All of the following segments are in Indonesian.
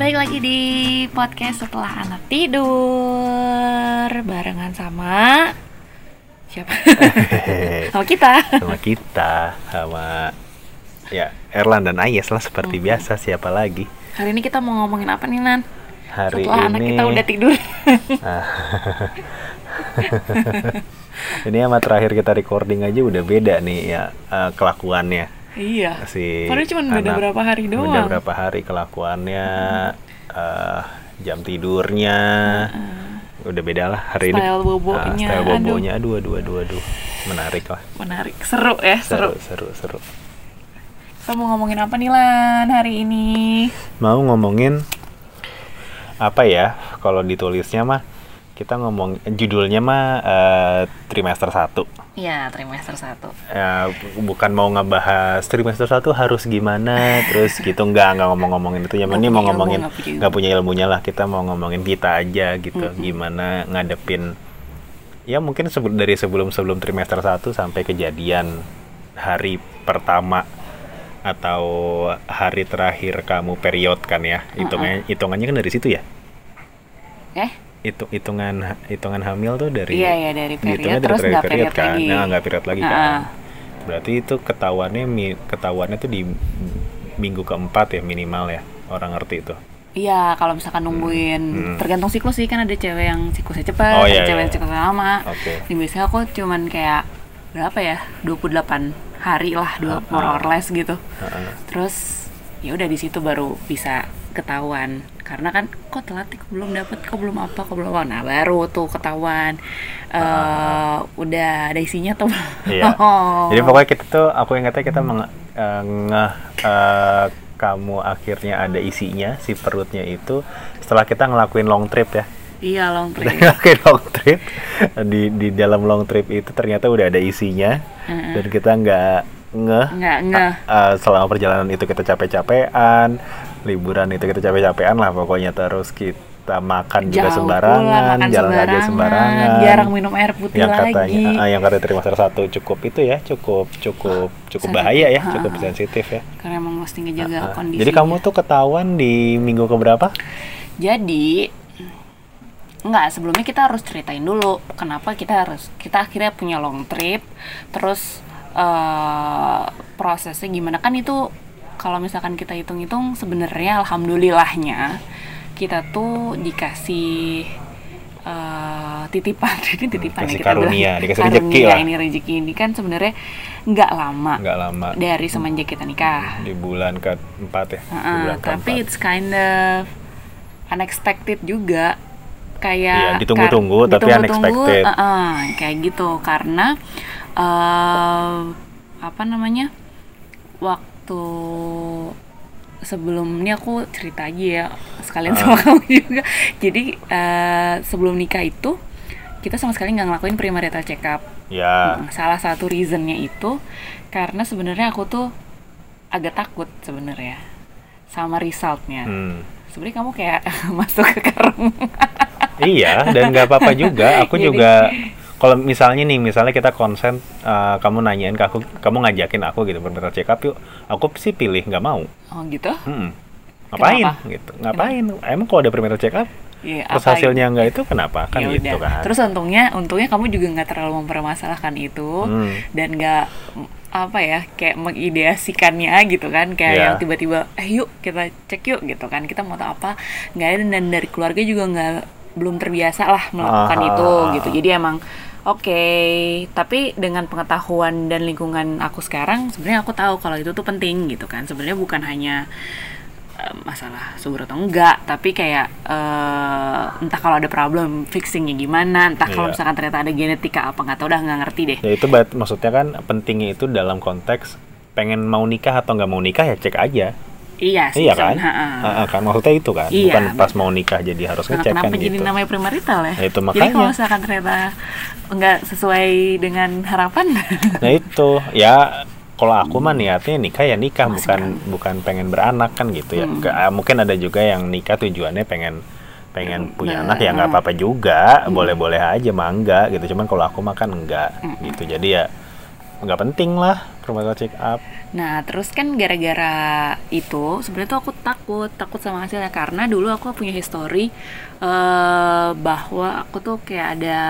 Baik lagi di podcast setelah anak tidur barengan sama siapa? sama kita. sama kita sama ya Erlan dan Ayes lah seperti Hmm. biasa siapa lagi Hari ini kita mau ngomongin apa nih Nan? hari Setelah anak ini kita udah tidur. ini sama terakhir kita recording aja udah beda nih ya eh, kelakuannya iya. si Padahal cuma beda berapa hari beda doang. berapa hari kelakuannya eh, jam tidurnya udah beda lah hari ini Style bobonya, Ah, style aduh. bobonya aduh aduh aduh aduh menarik lah Menarik, seru ya, seru. seru seru seru Kita mau ngomongin apa nih Lan hari ini? mau ngomongin apa ya kalau ditulisnya mah kita ngomong judulnya mah eh, trimester 1 Iya, trimester 1. Ya, bukan mau ngebahas trimester 1 harus gimana terus gitu nggak nggak ngomong-ngomongin itu. Yang ini mau ngomongin nggak punya ilmunya lah kita mau ngomongin kita aja gitu gimana ngadepin. Ya mungkin sebelum dari sebelum sebelum trimester 1 sampai kejadian hari pertama atau hari terakhir kamu period kan ya hitungannya hitungannya kan dari situ ya? Eh? Itu hitungan hitungan hamil tuh dari Iya, iya, dari period, dari terus terakhir nggak period kan lagi. nah nggak period lagi Ah. kan berarti itu ketahuannya ketahuannya tuh di minggu keempat ya minimal ya orang ngerti itu Iya, kalau misalkan nungguin Hmm. tergantung siklus sih kan ada cewek yang siklusnya cepat, Oh, ada iya, cewek iya. yang siklusnya lama. Oke. Yang biasanya aku cuman kayak berapa ya? 28 hari lah, dua Ah, more ah. or less gitu. Heeh. Terus ya udah di situ baru bisa ketahuan. Karena kan kok telat nih, kok belum dapet, kok belum apa, kok belum apa. Nah, baru tuh ketahuan. eh udah ada isinya tuh. Iya. Oh. Jadi pokoknya kita tuh aku ingatnya kita meng, eh, ngeh eh, kamu akhirnya ada isinya si perutnya itu setelah kita ngelakuin long trip ya. Iya, long trip. ngelakuin long trip di di dalam long trip itu ternyata udah ada isinya Heeh. dan kita nggak ngeh Nggak ngeh. Uh, selama perjalanan itu kita capek-capean, liburan itu kita capek-capean lah pokoknya terus kita makan juga Jauh sembarangan, pula, makan jalan aja sembarangan, jarang minum air putih yang lagi. katanya ah, yang katanya trimester satu cukup itu ya, cukup cukup cukup Sensitif. bahaya ya, Ha. cukup sensitif ya. Karena emang mesti ngejaga Ah, kondisi. Jadi kamu tuh ketahuan di minggu keberapa? Jadi Enggak, sebelumnya kita harus ceritain dulu kenapa kita harus kita akhirnya punya long trip, terus eh prosesnya gimana kan itu kalau misalkan kita hitung-hitung sebenarnya alhamdulillahnya kita tuh dikasih eh titipan ini titipan Kasih ya kita bilang. karunia, dikasih Karunia rezeki lah. ini rezeki ini kan sebenarnya nggak lama Nggak lama dari semenjak kita nikah di bulan keempat ya, di Heeh, bulan tapi keempat. it's kind of unexpected juga kayak Iya, ditunggu-tunggu, kar- tapi ditunggu-tunggu, unexpected. uh-uh, kayak gitu karena eh apa namanya waktu sebelum ini aku cerita aja ya sekalian sama kamu juga jadi eh, sebelum nikah itu kita sama sekali nggak ngelakuin premarital check up Ya, Hmm, salah satu reasonnya itu karena sebenarnya aku tuh agak takut sebenarnya sama resultnya. hmm. Sebenarnya kamu kayak masuk ke karung. Iya, dan nggak apa-apa juga. Aku Jadi- juga kalau misalnya nih, misalnya kita konsen, eh, kamu nanyain ke aku, kamu ngajakin aku gitu berbentar check up yuk. Aku sih pilih nggak mau. oh gitu? Hmm. Ngapain Kenapa? gitu? Ngapain? Emang kalau ada prenatal check up, Iya. terus hasilnya nggak itu kenapa? Kan Ya gitu kan. Terus untungnya, untungnya kamu juga nggak terlalu mempermasalahkan itu Hmm. dan nggak apa ya kayak mengideasikannya gitu kan kayak Iya. yang tiba-tiba eh yuk kita cek yuk gitu kan kita mau tahu apa nggak ada dan dari keluarga juga nggak belum terbiasa lah melakukan Ah, itu gitu jadi emang oke tapi dengan pengetahuan dan lingkungan aku sekarang sebenarnya aku tahu kalau itu tuh penting gitu kan sebenarnya bukan hanya eh, masalah subur atau enggak tapi kayak eh, entah kalau ada problem fixingnya gimana entah kalau Iya. misalkan ternyata ada genetika apa nggak tahu udah nggak ngerti deh Ya itu maksudnya kan pentingnya itu dalam konteks pengen mau nikah atau nggak mau nikah ya cek aja. Iya sih iya kan? ha-ha. Ah, ah, kan maksudnya itu kan. Iya, Bukan pas mau nikah jadi harus Nah, ngecek kenapa kan jadi gitu. namanya premarital ya? Ya, itu Jadi makanya. kalau misalkan ternyata nggak sesuai dengan harapan, Nah itu ya kalau aku mah niatnya nikah ya nikah Masih bukan bukan pengen beranak kan gitu ya. Hmm. Ah, mungkin ada juga yang nikah tujuannya pengen pengen punya Nah, anak ya nggak hmm. apa-apa juga, boleh-boleh aja mah enggak gitu. Cuman kalau aku mah kan enggak Hmm. gitu. Jadi ya nggak penting lah premature check up. Nah, terus kan gara-gara itu sebenarnya tuh aku takut, takut sama hasilnya karena dulu aku punya histori eh bahwa aku tuh kayak ada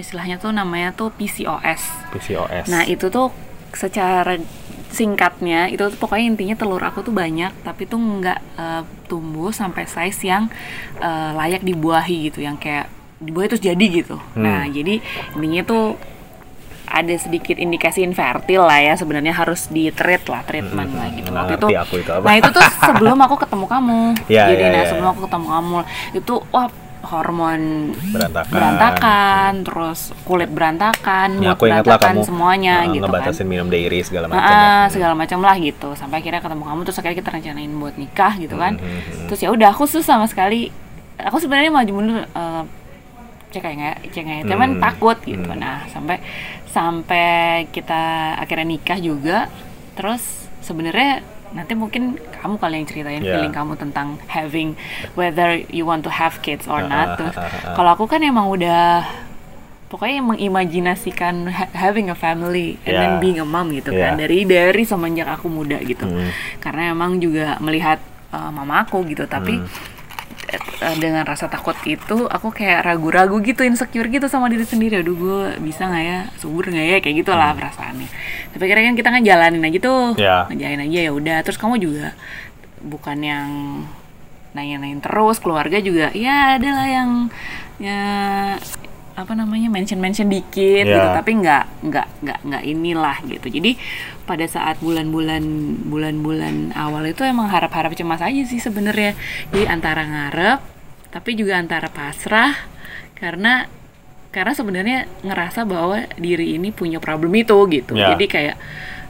istilahnya tuh namanya tuh PCOS. PCOS. Nah, itu tuh secara singkatnya itu tuh pokoknya intinya telur aku tuh banyak tapi tuh nggak eh, tumbuh sampai size yang eh, layak dibuahi gitu, yang kayak dibuahi terus jadi gitu. Hmm. Nah, jadi intinya tuh ada sedikit indikasi infertil lah ya sebenarnya harus di treat lah treatment Mm-mm. lah gitu Nggak waktu itu aku itu apa. nah itu tuh sebelum aku ketemu kamu Ya, jadi ya, nah ya, sebelum ya. aku ketemu kamu itu wah hormon Berantakan. berantakan terus kulit berantakan Ya, aku ingat lah berantakan kamu semuanya uh, gitu kan minum dairy segala macam. Ah, ya. segala macam lah gitu sampai akhirnya ketemu kamu terus akhirnya kita rencanain buat nikah gitu kan Hmm, hmm, hmm. terus ya udah aku tuh sama sekali aku sebenarnya maju mundur eh, cek kayak cek nggak cuman Hmm, takut gitu hmm. nah sampai sampai kita akhirnya nikah juga terus sebenarnya nanti mungkin kamu kali yang ceritain Ya. feeling kamu tentang having whether you want to have kids or not ah, terus kalau aku kan emang udah pokoknya mengimajinasikan ha- having a family and then Ya. being a mom gitu Ya. kan dari dari semenjak aku muda gitu Hmm. karena emang juga melihat uh, mama aku gitu tapi Hmm. Eh, dengan rasa takut itu aku kayak ragu-ragu gitu insecure gitu sama diri sendiri. Aduh gue bisa nggak ya? Subur nggak ya? Kayak gitulah perasaannya. Tapi akhirnya kan kita ngejalanin aja tuh. Hmm. Ya. ngejalanin aja ya udah. Terus kamu juga bukan yang nanya-nanyain terus. Keluarga juga ya ada lah yang ya apa namanya mention mention dikit Ya. gitu tapi nggak nggak nggak nggak inilah gitu. Jadi pada saat bulan-bulan bulan-bulan awal itu emang harap-harap cemas aja sih sebenarnya jadi antara ngarep tapi juga antara pasrah karena karena sebenarnya ngerasa bahwa diri ini punya problem itu gitu Ya. jadi kayak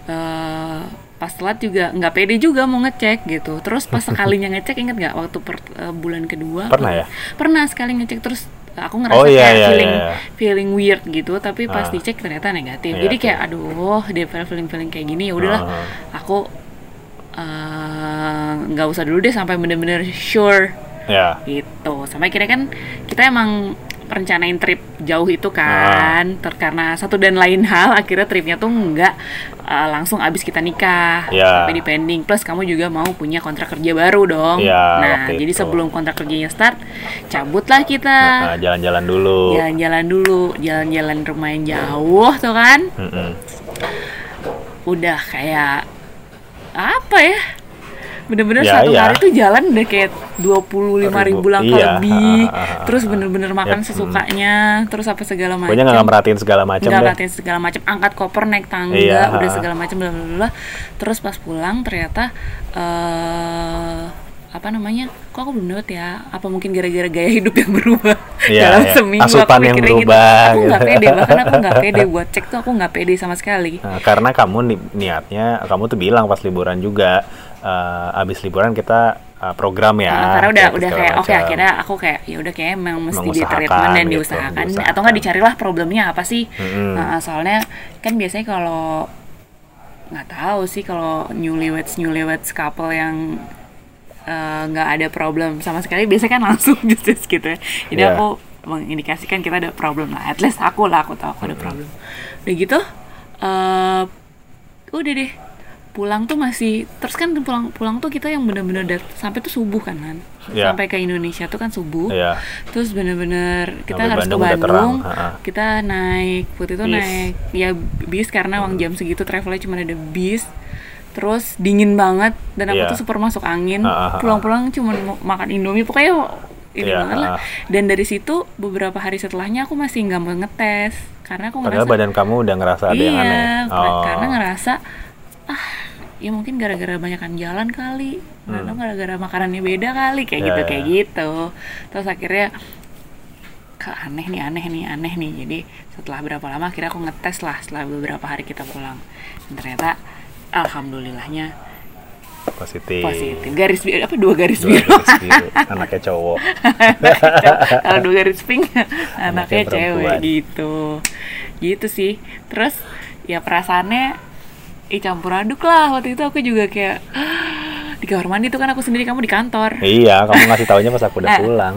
eh, pas telat juga nggak pede juga mau ngecek gitu terus pas sekalinya ngecek inget nggak waktu per- eh, bulan kedua Pernah ya? pernah sekali ngecek terus aku ngerasa Oh, iya, kayak iya, feeling iya, iya. feeling weird gitu tapi pas Ah. dicek ternyata negatif Negatif. jadi kayak aduh dia feeling feeling kayak gini ya udahlah Ah. aku eh, nggak usah dulu deh sampai bener-bener sure Ya. gitu sampai akhirnya kan kita emang rencanain trip jauh itu kan. Ter karena satu dan lain hal akhirnya tripnya tuh nggak uh, langsung abis kita nikah. Ya. sampai di pending plus kamu juga mau punya kontrak kerja baru dong. Ya, nah jadi itu. sebelum kontrak kerjanya start cabutlah kita. Nah, jalan-jalan dulu. jalan-jalan dulu. Jalan-jalan lumayan jauh tuh kan. Mm-mm. udah kayak apa ya bener-bener Ya, satu iya. hari tuh jalan udah kayak 25 ribu Ribu, langkah iya. lebih Ah, ah, ah, terus ah. bener-bener makan Yap, sesukanya terus apa segala macam Pokoknya nggak merhatiin segala macam nggak deh. perhatiin segala macam angkat koper naik tangga Iya, udah ah. segala macam bla bla bla terus pas pulang ternyata eh apa namanya kok aku belum ya apa mungkin gara-gara gaya hidup yang berubah Iya, dalam iya. seminggu Asupan aku yang mikirnya berubah, gitu. aku nggak gitu. pede bahkan aku nggak pede buat cek tuh aku nggak pede sama sekali Nah, karena kamu ni- niatnya, kamu tuh bilang pas liburan juga, eh, abis liburan kita eh, program ya. Ah, karena udah udah kayak oke macam. akhirnya aku kayak ya udah kayak memang mesti di treatment dan gitu, diusahakan diusahakan. atau nggak dicarilah problemnya apa sih Mm-mm. Nah, soalnya kan biasanya kalau nggak tahu sih kalau newlyweds newlyweds couple yang eh, nggak ada problem sama sekali biasanya kan langsung justice gitu ya jadi Iya. aku mengindikasikan kita ada problem lah at least aku lah aku tahu aku ada problem udah gitu eh udah deh pulang tuh masih terus kan pulang pulang tuh kita yang bener-bener sampai tuh subuh kan kan Iya. sampai ke Indonesia tuh kan subuh Iya. terus bener-bener kita Sampai harus Bandung ke Bandung kita naik waktu itu Bis. Hmm. naik ya bis karena uang jam segitu travelnya cuma ada bis terus dingin banget dan aku Iya. tuh super masuk angin pulang-pulang cuma makan indomie pokoknya ini Iya, banget lah dan dari situ beberapa hari setelahnya aku masih nggak mau ngetes karena aku Padahal ngerasa badan kamu udah ngerasa ada yang iya aneh. Oh. karena ngerasa ah ya mungkin gara-gara banyakan jalan kali atau gara-gara makanannya beda kali kayak Hmm. Ya, gitu ya. kayak gitu terus akhirnya ke aneh nih aneh nih aneh nih jadi setelah berapa lama akhirnya aku ngetes lah setelah beberapa hari kita pulang dan ternyata alhamdulillahnya positif. positif garis biru apa dua garis Dua biru garis biru. Anaknya cowok. kalau dua garis pink anaknya Anaknya cewek gitu gitu sih terus ya perasaannya ih campur aduk lah. Waktu itu aku juga kayak di kamar mandi tuh kan aku sendiri kamu di kantor. Iya, kamu ngasih taunya pas aku udah Eh. pulang.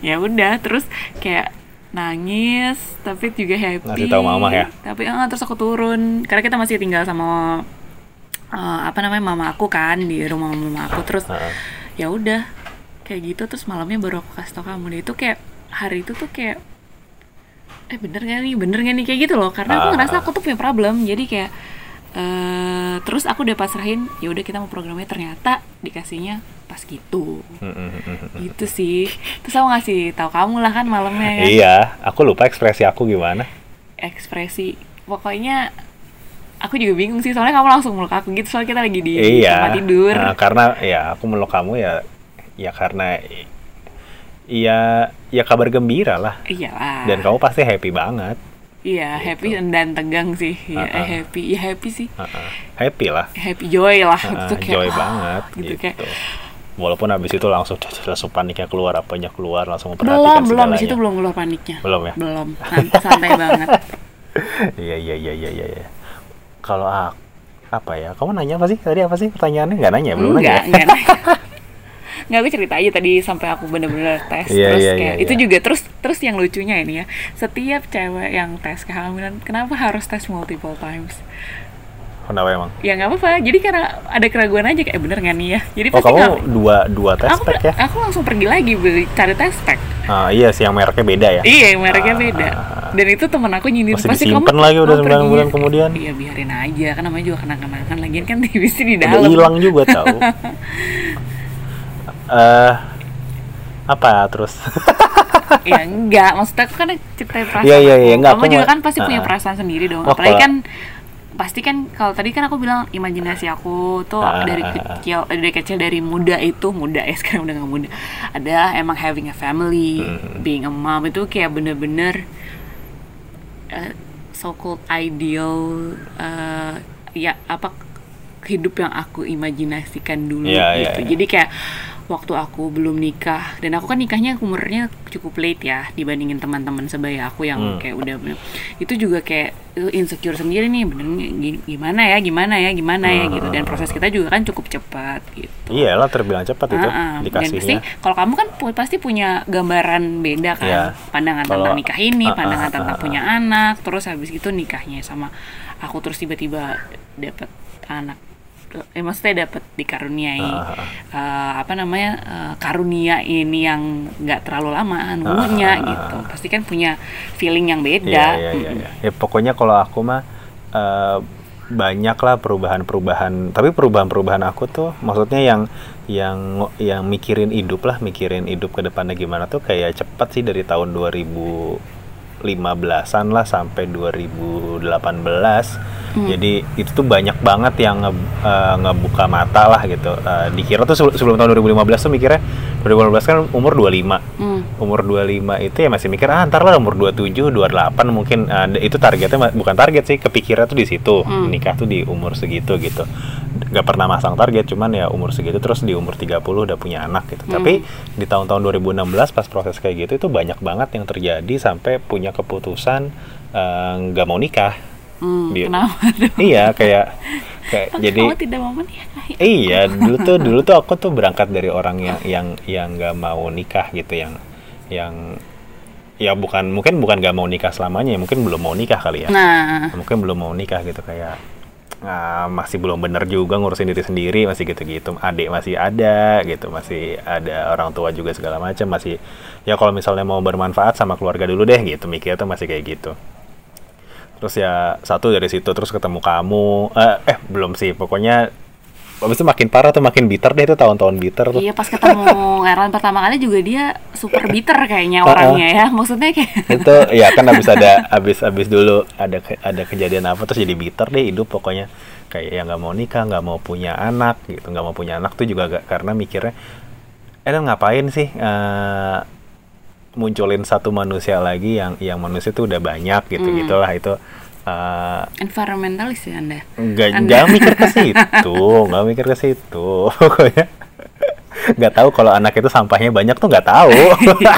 ya udah terus kayak nangis tapi juga happy. Ngasih tahu mama ya? tapi ah, terus aku turun. Karena kita masih tinggal sama eh, apa namanya mama aku kan di rumah mama aku. Terus ya udah kayak gitu. Terus malamnya baru aku kasih tau kamu. Deh itu kayak hari itu tuh kayak eh bener gak nih? Bener gak nih? Kayak gitu loh. Karena aku Ah. ngerasa aku tuh punya problem. Jadi kayak eh terus aku udah pasrahin ya udah kita mau programnya ternyata dikasihnya pas gitu gitu sih terus aku ngasih tahu kamu lah kan malamnya kan Iya, aku lupa ekspresi aku gimana. ekspresi pokoknya aku juga bingung sih soalnya kamu langsung meluk aku gitu soalnya kita lagi di iya. tempat tidur Nah, karena ya aku meluk kamu ya ya karena iya ya kabar gembira lah. iyalah Dan kamu pasti happy banget. Iya happy dan tegang sih ya eh, Uh-uh. happy ya happy sih Heeh. Happy lah. happy joy lah Heeh, itu kayak joy ah, banget gitu, gitu. kayak Walaupun habis itu langsung langsung paniknya keluar, apanya keluar, langsung belum memperhatikan belum di segalanya. situ belum keluar paniknya Belum ya? belum San- santai banget Iya iya iya iya iya. iya. Kalau aku apa ya? Kamu nanya apa sih? Tadi apa sih pertanyaannya? Nggak nanya, belum enggak nanya. ya? enggak nanya. Nggak, aku cerita aja tadi sampai aku bener-bener tes Iya, terus iya, kayak iya, itu iya. juga terus terus yang lucunya ini ya setiap cewek yang tes kehamilan kenapa harus tes multiple times Kenapa emang? ya nggak apa-apa jadi karena ada keraguan aja kayak bener nggak nih ya jadi Oh kamu nggak- dua dua tes aku, pack ya? aku langsung pergi lagi beli cari tes pack Ah, iya sih yang mereknya beda ya. iya mereknya Ah. beda dan itu temen aku nyindir Masih pasti kamu lagi udah kamu 9 pergi." bulan kemudian. iya biarin aja kan namanya juga kenang-kenangan lagian kan TV di Udah dalam hilang juga tahu. Eh apa terus? ya enggak maksudnya aku kan ceritain perasaan iya, aku. iya, enggak, kamu aku juga kan pasti punya Ah. perasaan sendiri dong Oh, apalagi kan pasti kan kalau tadi kan aku bilang imajinasi aku tuh Ah, dari ah, ah. kecil eh, dari kecil dari muda itu muda ya sekarang udah gak muda ada emang having a family Hmm. being a mom itu kayak bener-bener eh, so called ideal eh, ya apa hidup yang aku imajinasikan dulu Iya, iya, gitu iya. jadi kayak waktu aku belum nikah dan aku kan nikahnya umurnya cukup late ya dibandingin teman-teman sebaya aku yang Hmm. kayak udah itu juga kayak insecure sendiri nih bener gi- gimana ya gimana ya gimana ya gitu dan proses kita juga kan cukup cepat gitu Iyalah terbilang cepat itu Ah, ah. Dan pasti dikasihnya. kalau kamu kan pu- pasti punya gambaran beda kan, Iya. pandangan Kalau- tentang nikah ini, ah, pandangan ah, tentang ah, punya anak, terus habis itu nikahnya sama aku terus tiba-tiba dapat anak, eh maksudnya dapat dikaruniai ah, eh, apa namanya eh, karunia ini yang nggak terlalu lama ah, ah, gitu, pasti kan punya feeling yang beda. Iya iya iya. iya. Ya pokoknya kalau aku mah eh, banyak lah perubahan-perubahan. Tapi perubahan-perubahan aku tuh maksudnya yang yang yang mikirin hidup lah, mikirin hidup ke depannya gimana tuh kayak cepet sih dari tahun 2015-an lah sampai 2018. Jadi itu tuh banyak banget yang nge- eh, ngebuka mata lah gitu. Eh, dikira tuh sebelum, sebelum tahun 2015 tuh mikirnya 2015 kan umur 25 Hmm. Umur 25 itu ya masih mikir ah ntar lah umur 27, 28 mungkin d- itu targetnya bukan target sih kepikiran tuh di situ Hmm. nikah tuh di umur segitu gitu nggak pernah masang target cuman ya umur segitu terus di umur 30 udah punya anak gitu tapi di tahun-tahun 2016 pas proses kayak gitu itu banyak banget yang terjadi sampai punya keputusan eh, nggak mau nikah Hmm, Di- kenapa dong? iya kayak kayak jadi Kamu tidak mau menikah ya? Iya, dulu tuh dulu tuh aku tuh berangkat dari orang yang yang yang nggak mau nikah gitu, yang yang ya bukan mungkin bukan nggak mau nikah selamanya, ya mungkin belum mau nikah kali ya, Nah, mungkin belum mau nikah gitu kayak ah, masih belum bener juga ngurusin diri sendiri masih gitu-gitu, adik masih ada gitu, masih ada orang tua juga segala macam masih ya kalau misalnya mau bermanfaat sama keluarga dulu deh gitu, mikir tuh masih kayak gitu. Terus ya satu dari situ terus ketemu kamu eh, eh belum sih pokoknya habis itu makin parah tuh makin bitter deh itu tahun-tahun bitter tuh Iya pas ketemu Erlan pertama kali juga dia super bitter kayaknya orangnya ya. Maksudnya kayak itu ya kan habis ada habis habis dulu ada ke- ada kejadian apa terus jadi bitter deh hidup pokoknya kayak yang nggak mau nikah nggak mau punya anak gitu nggak mau punya anak tuh juga gak, karena mikirnya eh dan ngapain sih eh, munculin satu manusia lagi yang yang manusia tuh udah banyak gitu Hmm. gitulah itu eh, environmentalis ya Anda. nggak nggak mikir ke situ nggak mikir ke situ pokoknya nggak tahu kalau anak itu sampahnya banyak tuh nggak tahu Iya,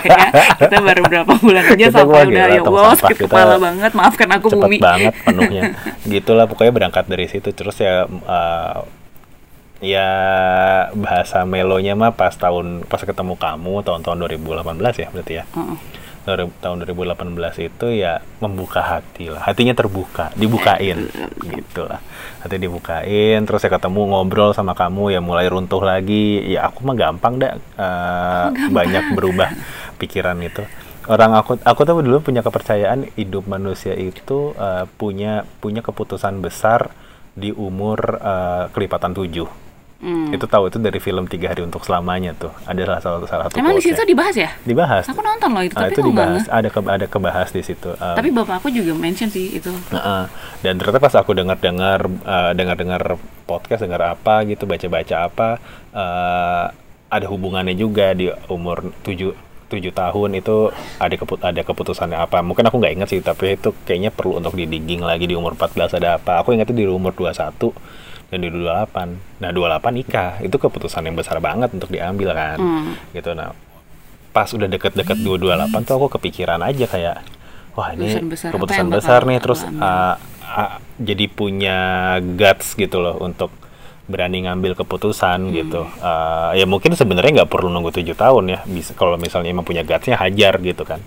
kita baru berapa bulan aja Kita sampai gua udah ya Allah sampah sakit kita kepala banget. Maafkan aku cepet bumi. banget penuhnya gitulah pokoknya berangkat dari situ terus ya eh, ya bahasa melonya mah pas tahun pas ketemu kamu tahun-tahun 2018 ya berarti ya Heeh. dari tahun 2018 itu ya membuka hati lah. Hatinya terbuka dibukain gitu lah. Hati dibukain terus saya ketemu ngobrol sama kamu ya mulai runtuh lagi. Ya aku mah gampang dah eh, banyak berubah pikiran itu. Orang aku aku tuh dulu punya kepercayaan hidup manusia itu eh, punya punya keputusan besar di umur eh, kelipatan tujuh Hmm. itu tahu itu dari film tiga hari untuk selamanya tuh. Ada salah satu salah satu Emang di situ dibahas ya? dibahas. Aku nonton loh itu, Ah, tapi itu dibahas. ada ke, ada kebahas di situ Um, Tapi bapak aku juga mention sih itu. Heeh. dan ternyata pas aku dengar-dengar eh, dengar-dengar podcast dengar apa gitu baca-baca apa eh, ada hubungannya juga di umur 7 tujuh tahun itu ada keput ada keputusannya apa. Mungkin aku nggak ingat sih tapi itu kayaknya perlu untuk didigging lagi di umur 14 ada apa. Aku ingat di umur 21 dan di 28 nah 28 nikah. Itu keputusan yang besar banget untuk diambil kan? Hmm. gitu. Nah pas udah deket-deket 228 tuh aku kepikiran aja kayak wah ini Keputusan besar keputusan besar bakal nih terus uh, uh, jadi punya guts gitu loh untuk berani ngambil keputusan Hmm. gitu. Uh, ya mungkin sebenarnya nggak perlu nunggu tujuh tahun ya. Bisa kalau misalnya emang punya gutsnya hajar gitu kan.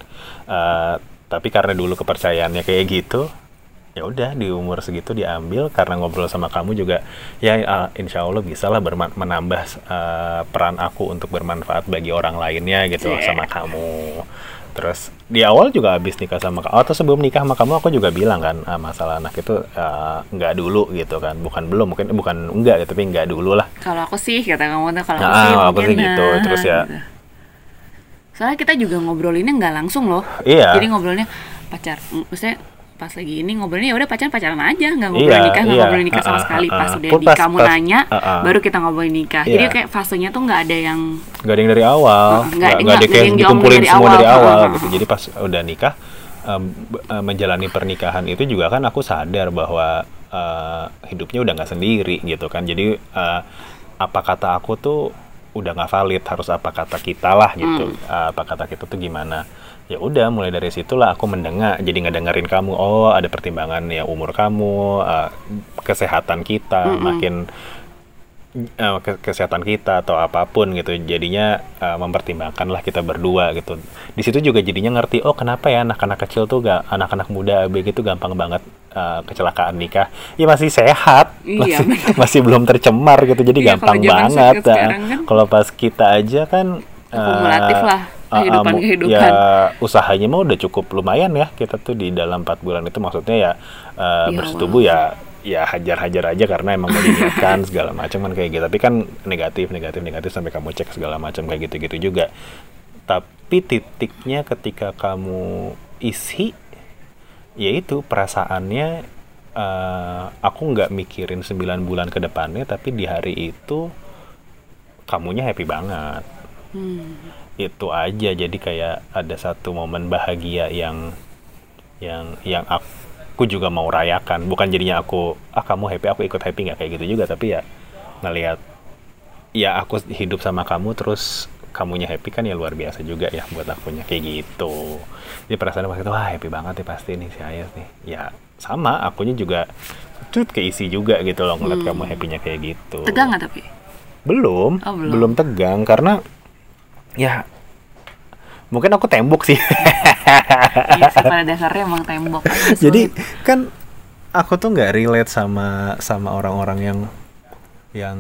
Uh, tapi karena dulu kepercayaannya kayak gitu ya udah di umur segitu diambil karena ngobrol sama kamu juga ya uh, insya Allah bisa lah menambah uh, peran aku untuk bermanfaat bagi orang lainnya gitu Yeah. sama kamu terus di awal juga habis nikah sama kamu atau sebelum nikah sama kamu aku juga bilang kan ah, masalah anak itu uh, nggak dulu gitu kan bukan belum mungkin bukan enggak gitu tapi nggak dulu lah Kalau aku sih kata kamu tuh kalau Nah, aku sih aku mungkin sih gitu. nah, Terus ya- gitu. Soalnya kita juga ngobrolinnya nggak langsung loh. Iya. Jadi ngobrolnya pacar, maksudnya pas lagi ini ngobrolnya ya udah pacaran pacaran aja nggak ngobrol Iya, nikah nggak iya. ngobrolin nikah sama Uh-uh, sekali pas uh-uh. udah Pun di pas- kamu pas- nanya uh-uh. baru kita ngobrolin nikah jadi Iya. kayak fasenya tuh nggak ada yang nggak ada yang dari awal Uh, nggak- nggak ada yang dikumpulin dari semua awal. dari awal Uh, uh, gitu uh. jadi pas udah nikah b- eh, menjalani pernikahan itu juga kan aku sadar bahwa eh, hidupnya udah nggak sendiri gitu kan jadi eh, apa kata aku tuh udah nggak valid harus apa kata kita lah gitu Hmm. Eh, apa kata kita tuh gimana ya udah mulai dari situlah aku mendengar jadi ngedengerin kamu. Oh ada pertimbangan ya umur kamu eh, kesehatan kita Mm-mm. makin eh, ke- kesehatan kita atau apa pun gitu. Jadinya eh, mempertimbangkanlah kita berdua gitu. Di situ juga jadinya ngerti oh kenapa ya anak-anak kecil tuh gak anak-anak muda tuh gampang banget eh, kecelakaan nikah. Ya masih sehat Iya, masih bener. masih belum tercemar gitu jadi Iya, gampang kalau banget. kan kalau pas kita aja kan Akumulatif lah, ah, ah, kehidupan- kehidupan. ya usahanya mah udah cukup lumayan ya. Kita tuh di dalam empat bulan itu maksudnya ya eh, Iya, bersetubuh ya ya hajar-hajar aja karena emang mau diniatkan segala macam kan kayak gitu. Tapi kan negatif negatif negatif sampai kamu cek segala macam kayak gitu-gitu juga. Tapi titiknya ketika kamu isi yaitu perasaannya eh, aku nggak mikirin 9 bulan ke depannya tapi di hari itu kamunya happy banget Hmm. itu aja. Jadi kayak ada satu momen bahagia yang yang yang aku juga mau rayakan. Bukan jadinya aku ah kamu happy aku ikut happy. Nggak kayak gitu juga. Tapi ya ngelihat ya aku hidup sama kamu terus kamunya happy kan ya luar biasa juga ya buat akunya. Kayak gitu. Jadi perasaan waktu itu wah happy banget nih pasti nih si Ayas nih. Ya sama akunya juga cut keisi juga gitu loh ngeliat kamu happynya kayak gitu. Tegang nggak tapi? Belum, Oh, belum. belum tegang karena ya mungkin aku tembok sih. iya sih pada dasarnya emang tembok Jadi kan aku tuh nggak relate sama sama orang-orang yang yang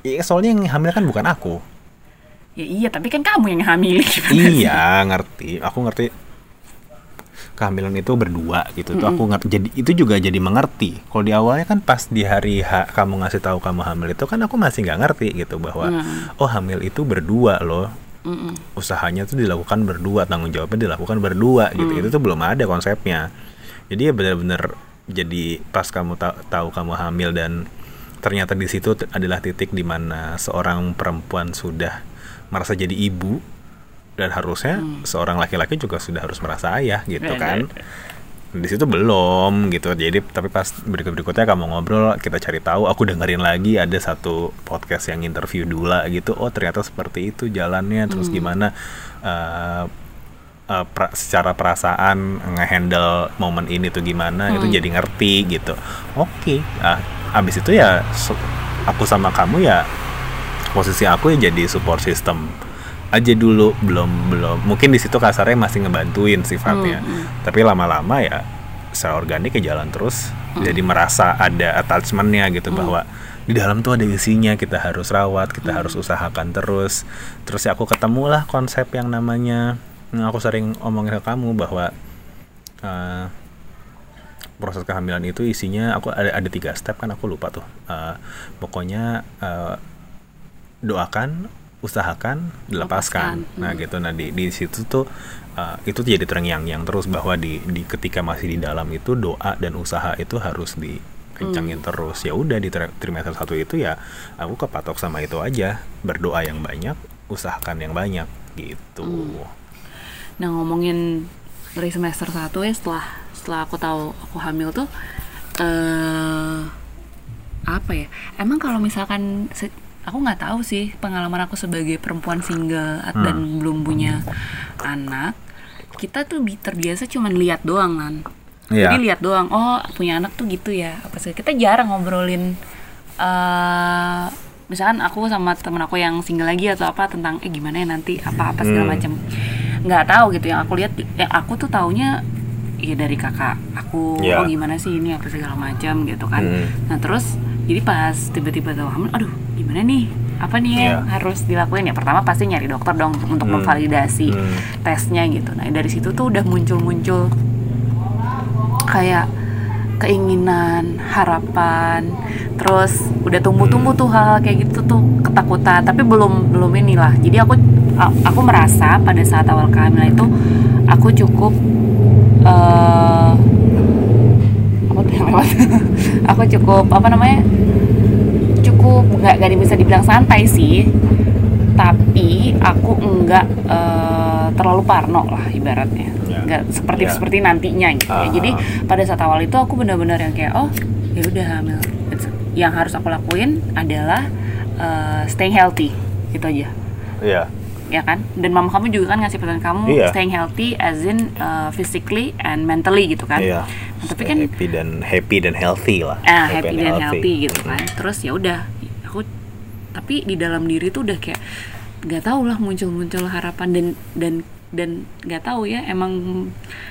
ya, soalnya yang hamil kan bukan aku. ya iya tapi kan kamu yang hamil sih? iya, ngerti. Aku ngerti kehamilan itu berdua gitu tuh aku ngerti jadi itu juga jadi mengerti kalau di awalnya kan pas di hari H kamu ngasih tahu kamu hamil itu kan aku masih nggak ngerti gitu bahwa Hmm. oh hamil itu berdua loh Mm-mm. usahanya tuh dilakukan berdua tanggung jawabnya dilakukan berdua gitu Hmm. itu tuh belum ada konsepnya jadi ya benar-benar jadi pas kamu ta- tahu kamu hamil dan ternyata di situ adalah titik di mana seorang perempuan sudah merasa jadi ibu dan harusnya seorang laki-laki juga sudah harus merasa ayah gitu Benar. kan di situ belum gitu. Jadi tapi pas berikut berikutnya kamu ngobrol kita cari tahu aku dengerin lagi ada satu podcast yang interview Dula gitu. Oh ternyata seperti itu jalannya. Terus gimana eh, eh, pra- secara perasaan ngehandle momen ini tuh gimana itu jadi ngerti gitu. Oke. Ah, abis itu ya aku sama kamu ya posisi aku ya jadi support system aja dulu belum belum. Mungkin di situ kasarnya masih ngebantuin sifatnya Hmm, tapi lama-lama ya secara organik ya jalan terus. Jadi merasa ada attachmentnya gitu bahwa di dalam tuh ada isinya kita harus rawat kita harus usahakan terus. Terus ya aku ketemulah konsep yang namanya yang aku sering omongin ke kamu bahwa eh, proses kehamilan itu isinya aku ada ada tiga step kan aku lupa tuh. Eh, pokoknya eh, doakan usahakan dilepaskan. Lepaskan, nah gitu. Nah di di situ tuh uh, itu jadi terngiang-ngiang terus bahwa di di ketika masih di dalam itu doa dan usaha itu harus dikencangin terus. Ya udah di tri- trimester satu itu ya aku kepatok sama itu aja. Berdoa yang banyak usahakan yang banyak gitu. Nah ngomongin dari semester 1 ya setelah setelah aku tahu aku hamil tuh eh apa ya? Emang kalau misalkan aku nggak tahu sih pengalaman aku sebagai perempuan single at- dan belum punya anak, kita tuh bi- terbiasa cuman lihat doang kan. Iya. Jadi lihat doang. Oh punya anak tuh gitu ya. Apa sih? Kita jarang ngobrolin. eh misalkan aku sama temen aku yang single lagi atau apa tentang eh gimana ya nanti apa apa segala Hmm. macam nggak tahu gitu yang aku lihat yang aku tuh taunya ya dari kakak aku Iya. oh gimana sih ini apa segala macam gitu kan Hmm. nah terus jadi pas tiba-tiba tahu hamil aduh gimana nih apa nih yang Iya. harus dilakuin ya pertama pasti nyari dokter dong untuk Hmm. memvalidasi Hmm. tesnya gitu nah dari situ tuh udah muncul-muncul kayak keinginan, harapan, terus udah tumbuh-tumbuh tuh hal kayak gitu tuh ketakutan, tapi belum belum inilah. Jadi aku aku merasa pada saat awal kehamilan itu aku cukup lewat? aku cukup apa namanya? Cukup nggak nggak bisa dibilang santai sih, tapi aku enggak eh, terlalu parno lah ibaratnya Ya. nggak seperti Ya. seperti nantinya gitu ya Ah. jadi pada saat awal itu aku benar-benar yang kayak oh ya udah hamil yang harus aku lakuin adalah eh, staying healthy gitu aja Iya. ya kan dan mama kamu juga kan ngasih pesan kamu Iya. staying healthy as in uh, physically and mentally gitu kan Iya. Nah, tapi kan happy dan happy dan healthy lah. ah happy and dan healthy gitu Mhm. kan terus ya udah aku tapi di dalam diri tuh udah kayak nggak tahu lah muncul-muncul harapan dan dan dan nggak tahu ya emang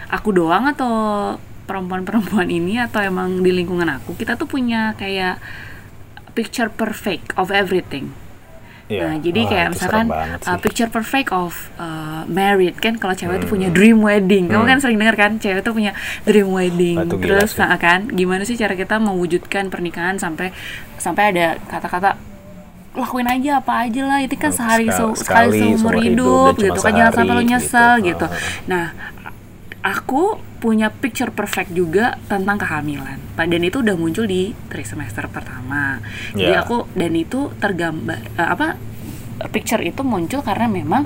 aku doang atau perempuan-perempuan ini atau emang di lingkungan aku kita tuh punya kayak picture perfect of everything Iya. Nah, jadi Wah, kayak misalkan uh, picture perfect of uh, married kan kalau cewek tuh punya dream wedding. Kamu Hmm. kan sering dengar kan cewek tuh punya dream wedding. Terus nah, kan gimana sih cara kita mewujudkan pernikahan sampai sampai ada kata-kata lakuin aja apa aja lah itu kan Hmm, sehari sekal- se- sekali sekali seumur seumur hidup, hidup gitu kan jangan sampai lo sehari, nyesel gitu. gitu. Ah. Nah, aku punya picture perfect juga tentang kehamilan. Dan itu udah muncul di trimester pertama. Jadi Ya. aku dan itu tergambar eh, apa picture itu muncul karena memang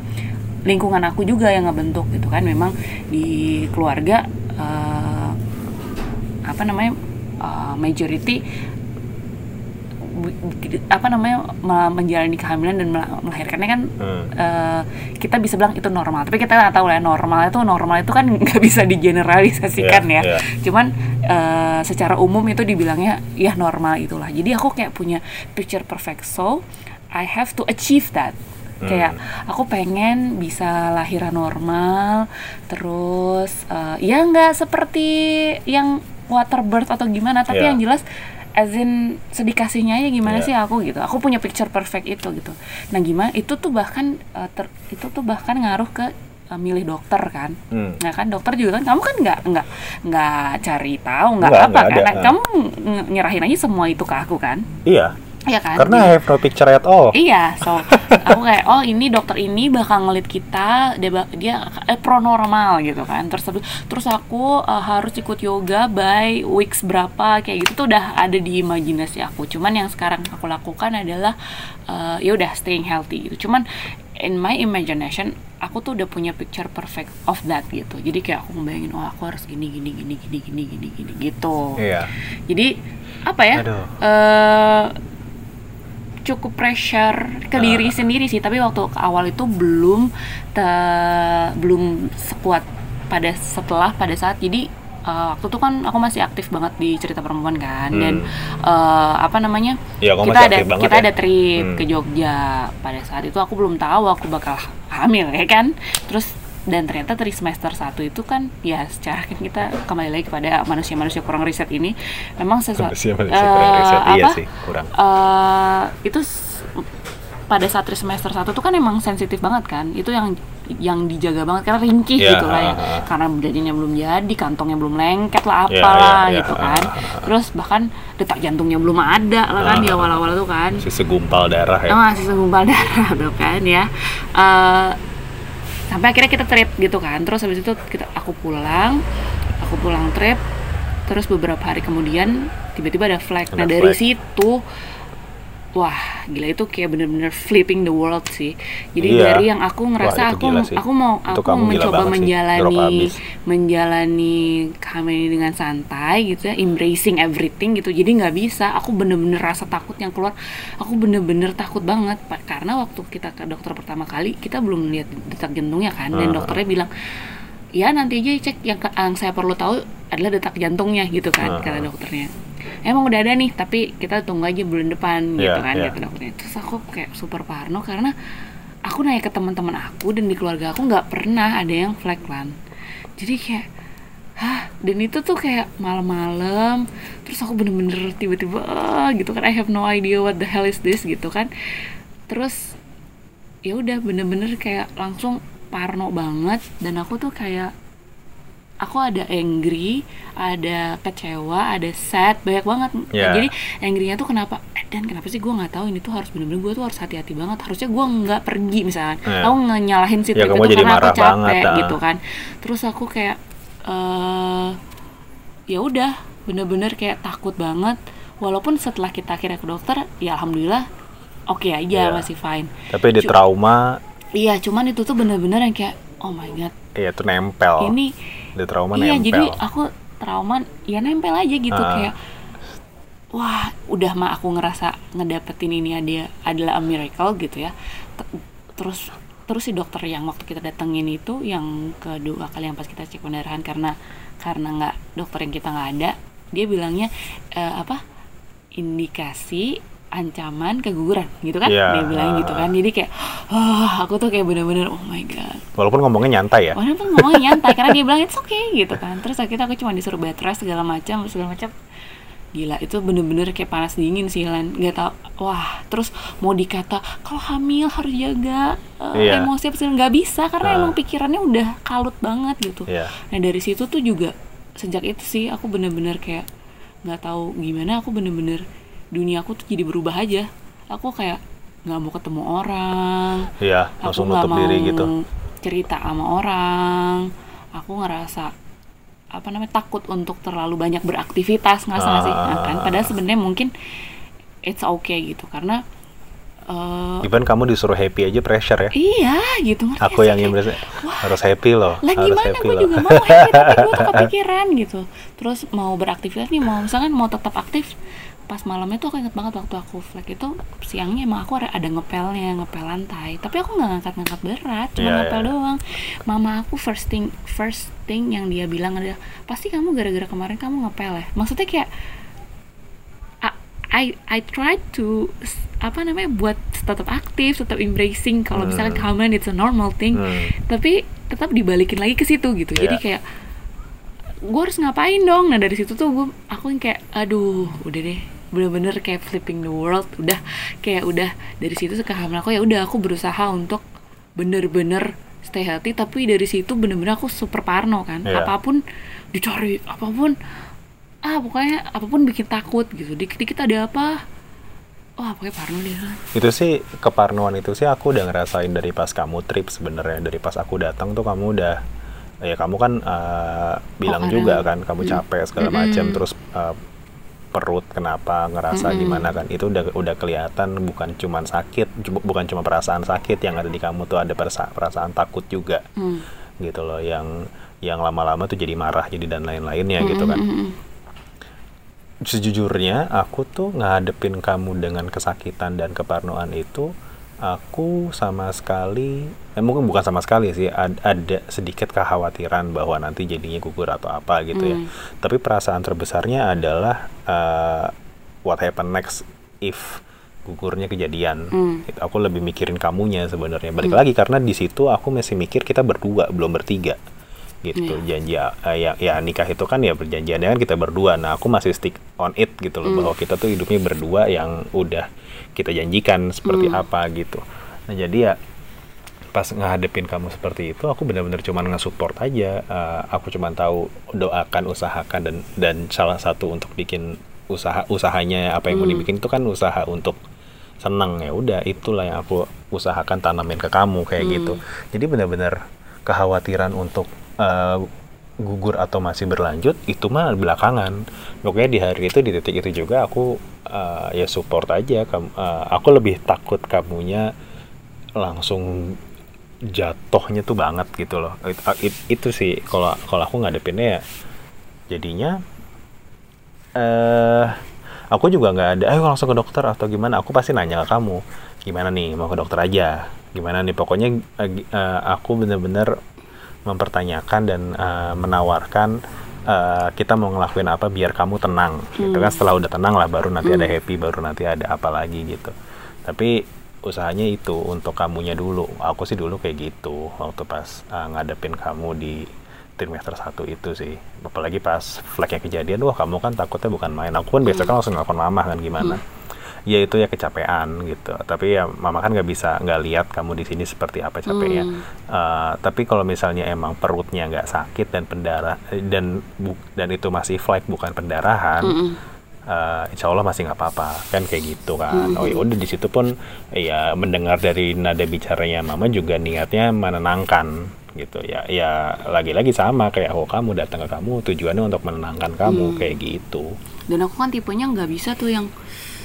lingkungan aku juga yang ngebentuk gitu kan. Memang di keluarga eh, apa namanya eh, majority apa namanya me- menjalani kehamilan dan mela- melahirkannya kan Hmm. eh, kita bisa bilang itu normal tapi kita nggak tahu lah ya, normal itu normal itu kan nggak bisa digeneralisasikan Iya, ya iya. cuman eh, secara umum itu dibilangnya ya normal itulah jadi aku kayak punya picture perfect so I have to achieve that kayak Hmm. aku pengen bisa lahiran normal terus eh, ya nggak seperti yang water birth atau gimana tapi Iya. yang jelas as in sedikasihnya aja gimana Iya. sih aku gitu aku punya picture perfect itu gitu nah gimana itu tuh bahkan eh, ter- itu tuh bahkan ngaruh ke eh, milih dokter kan Hmm. Nah kan dokter juga kan kamu kan nggak nggak nggak cari tahu nggak apa nggak kan ada. Nah, kamu ng- nyerahin aja semua itu ke aku kan Iya. Iya kan Karena I have no picture at all. Iya, so aku kayak oh ini dokter ini bakal ngelit kita dia dia eh, pro normal gitu kan. Terus terus aku eh, harus ikut yoga by weeks berapa kayak gitu tuh udah ada di imajinasi aku. Cuman yang sekarang aku lakukan adalah eh, ya udah staying healthy gitu. Cuman in my imagination aku tuh udah punya picture perfect of that gitu. Jadi kayak aku membayangin oh aku harus gini gini gini gini gini gini gini gitu. Iya. Jadi apa ya? Aduh. eh, cukup pressure ke Ah. diri sendiri sih. Tapi waktu ke awal itu belum te- belum sekuat pada setelah pada saat jadi eh, waktu itu kan aku masih aktif banget di cerita perempuan kan dan eh, apa namanya kamu kita masih ada kita ya. ada trip Hmm. ke Jogja pada saat itu aku belum tahu aku bakal hamil ya kan terus dan ternyata dari semester 1 itu kan ya secara kan kita kembali lagi kepada manusia-manusia kurang riset ini. Memang sesuatu kurang riset, iya sih, kurang. eh, itu pada saat semester 1 tuh kan emang sensitif banget kan. Itu yang yang dijaga banget karena ringkih Iya, gitu lah ya. ha, ha. karena jadinya belum jadi kantongnya belum lengket lah Iya, apalah iya, iya, gitu ha, kan. ha, ha. terus bahkan detak jantungnya belum ada lah kan di awal-awal tuh kan. Si segumpal darah ya. Oh, masih segumpal darah tuh kan ya. Eh, sampai akhirnya kita trip gitu kan. Terus habis itu kita aku pulang aku pulang trip. Terus beberapa hari kemudian tiba-tiba ada flag. Nah Ada dari flag. situ wah gila itu kayak bener-bener flipping the world sih jadi Iya. dari yang aku ngerasa Wah, aku aku mau Itu aku mencoba menjalani menjalani kehamilan ini dengan santai gitu ya embracing everything gitu jadi nggak bisa aku bener-bener rasa takut yang keluar aku bener-bener takut banget Pak. karena waktu kita ke dokter pertama kali kita belum lihat detak jantungnya kan dan Ah. dokternya bilang ya nanti aja cek yang, yang saya perlu tahu adalah detak jantungnya gitu kan Ah. kata dokternya emang udah ada nih tapi kita tunggu aja bulan depan gitu Iya, kan iya. kata dokternya terus aku kayak super parno karena aku nanya ke teman-teman aku dan di keluarga aku nggak pernah ada yang flatland jadi kayak hah? Dan itu tuh kayak malam-malam terus aku bener-bener tiba-tiba "Ah," gitu kan. I have no idea what the hell is this gitu kan. Terus ya udah bener-bener kayak langsung parno banget. Dan aku tuh kayak aku ada angry, ada kecewa, ada sad, banyak banget. Ya. Jadi angry-nya tuh kenapa? Eh, dan kenapa sih gue nggak tahu ini tuh harus bener-bener gue tuh harus hati-hati banget. Harusnya gue nggak pergi misalnya. Ya. Aku nyalahin si kamu itu jadi karena aku capek banget, ah. gitu kan. Terus aku kayak eh ya udah bener-bener kayak takut banget. Walaupun setelah kita akhirnya ke dokter, ya alhamdulillah oke aja Ya. masih fine. tapi di trauma Iya, cuman itu tuh bener-bener yang kayak oh my god, ya itu nempel ini di trauma iya nempel jadi aku trauma ya nempel aja gitu Ah. kayak wah udah mah aku ngerasa ngedapetin ini ada adalah a miracle gitu ya T- terus terus si dokter yang waktu kita datengin itu yang kedua kali yang pas kita cek pendarahan karena karena nggak dokter yang kita nggak ada dia bilangnya eh, apa indikasi ancaman keguguran gitu kan Iya. dia bilang gitu kan jadi kayak wah aku tuh kayak bener-bener oh my god walaupun ngomongnya nyantai ya Walaupun ngomongnya nyantai karena dia bilang it's okay gitu kan. Terus akhirnya aku cuma disuruh bed rest segala macam segala macam. Gila itu bener-bener kayak panas dingin sih Lan. Gak tau wah terus mau dikata kalau hamil harus jaga eh, Iya. emosi apa nggak bisa karena Ah. emang pikirannya udah kalut banget gitu. Iya. Nah dari situ tuh juga sejak itu sih aku bener-bener kayak nggak tahu gimana aku bener-bener dunia aku tuh jadi berubah aja. Aku kayak nggak mau ketemu orang, Iya, aku langsung nutup mau diri gitu. cerita sama orang aku ngerasa apa namanya takut untuk terlalu banyak beraktivitas nggak salah sih Nah, kan Ah. padahal sebenarnya mungkin it's okay gitu karena eh, Even kamu disuruh happy aja pressure ya. iya gitu ngerti Aku yang sih? yang harus happy loh, lah harus gimana happy gue loh. juga mau happy tapi gue tuh kepikiran gitu terus mau beraktivitas nih mau misalkan mau tetap aktif pas malamnya tuh aku inget banget waktu aku flag itu siangnya emang aku ada, ada ngepelnya ngepel lantai tapi aku nggak ngangkat-ngangkat berat cuma Iya, ngepel iya. doang mama aku first thing first thing yang dia bilang adalah pasti kamu gara-gara kemarin kamu ngepel ya maksudnya kayak I I, I try to apa namanya buat tetap aktif tetap embracing kalau misalkan Hmm. kehamilan it's a normal thing Hmm. tapi tetap dibalikin lagi ke situ gitu jadi Iya. kayak gue harus ngapain dong nah dari situ tuh gue aku yang kayak aduh udah deh bener-bener kayak flipping the world udah kayak udah dari situ kehamilan aku ya udah aku berusaha untuk bener-bener stay healthy tapi dari situ bener-bener aku super parno kan. Iya. apa pun dicari apa pun ah pokoknya apa pun bikin takut gitu dikit-dikit ada apa wah pokoknya parno deh. Itu sih keparnoan itu sih aku udah ngerasain dari pas kamu trip sebenarnya, dari pas aku datang tuh kamu udah ya kamu kan eh, bilang karena- juga kan kamu capek segala macam terus eh, perut kenapa ngerasa Mm-mm. gimana kan itu udah udah kelihatan bukan cuman sakit bukan cuma perasaan sakit yang ada di kamu tuh ada perasa- perasaan takut juga hmm. gitu loh yang yang lama-lama tuh jadi marah jadi dan lain-lainnya gitu kan Mm, mm, mm, sejujurnya aku tuh ngadepin kamu dengan kesakitan dan keparnoan itu aku sama sekali eh, mungkin bukan sama sekali sih ad- ada sedikit kekhawatiran bahwa nanti jadinya gugur atau apa gitu ya. Hmm. tapi perasaan terbesarnya adalah eh, what happen next if gugurnya kejadian. Gitu, aku lebih mikirin kamunya sebenarnya. Balik lagi karena di situ aku masih mikir kita berdua belum bertiga. Gitu Iya. janji eh, ya, ya nikah itu kan ya perjanjiannya kan kita berdua. Nah aku masih stick on it gitu loh bahwa kita tuh hidupnya berdua yang udah kita janjikan seperti apa gitu. Nah jadi ya pas ngadepin kamu seperti itu aku benar-benar cuman nge-support aja. Eh, aku cuman tahu doakan usahakan dan dan salah satu untuk bikin usaha usahanya apa yang mau dibikin itu kan usaha untuk senang. Ya udah itulah yang aku usahakan tanamin ke kamu kayak gitu. Jadi benar-benar kekhawatiran untuk eh, gugur atau masih berlanjut itu mah belakangan. Pokoknya di hari itu di titik itu juga aku eh, ya support aja Kam- eh, aku lebih takut kamunya langsung jatuhnya tuh banget gitu loh. It- it- itu sih kalau kalau aku ngadepinnya ya jadinya eh aku juga nggak ada ayo langsung ke dokter atau gimana aku pasti nanya ke kamu gimana nih mau ke dokter aja? Gimana nih? Pokoknya eh, aku bener-bener mempertanyakan dan eh, menawarkan eh, kita mau ngelakuin apa biar kamu tenang gitu kan. Setelah udah tenang lah baru nanti ada happy baru nanti ada apa lagi gitu. Tapi usahanya itu untuk kamunya dulu. Aku sih dulu kayak gitu waktu pas eh, ngadepin kamu di trimester satu itu sih. Apalagi pas flagnya kejadian wah kamu kan takutnya bukan main. Aku kan biasa kan langsung nelfon mama kan gimana ya itu ya kecapean gitu. Tapi ya mama kan nggak bisa nggak lihat kamu di sini seperti apa capeknya. Eh, tapi kalau misalnya emang perutnya nggak sakit dan pendarah dan bu- dan itu masih flag bukan pendarahan eh, insya Allah masih nggak apa-apa. Kan kayak gitu kan. Oh ya udah di situ pun ya mendengar dari nada bicaranya mama juga niatnya menenangkan gitu. Ya ya lagi-lagi sama kayak oh kamu datang ke kamu tujuannya untuk menenangkan kamu kayak gitu. Dan aku kan tipenya nggak bisa tuh yang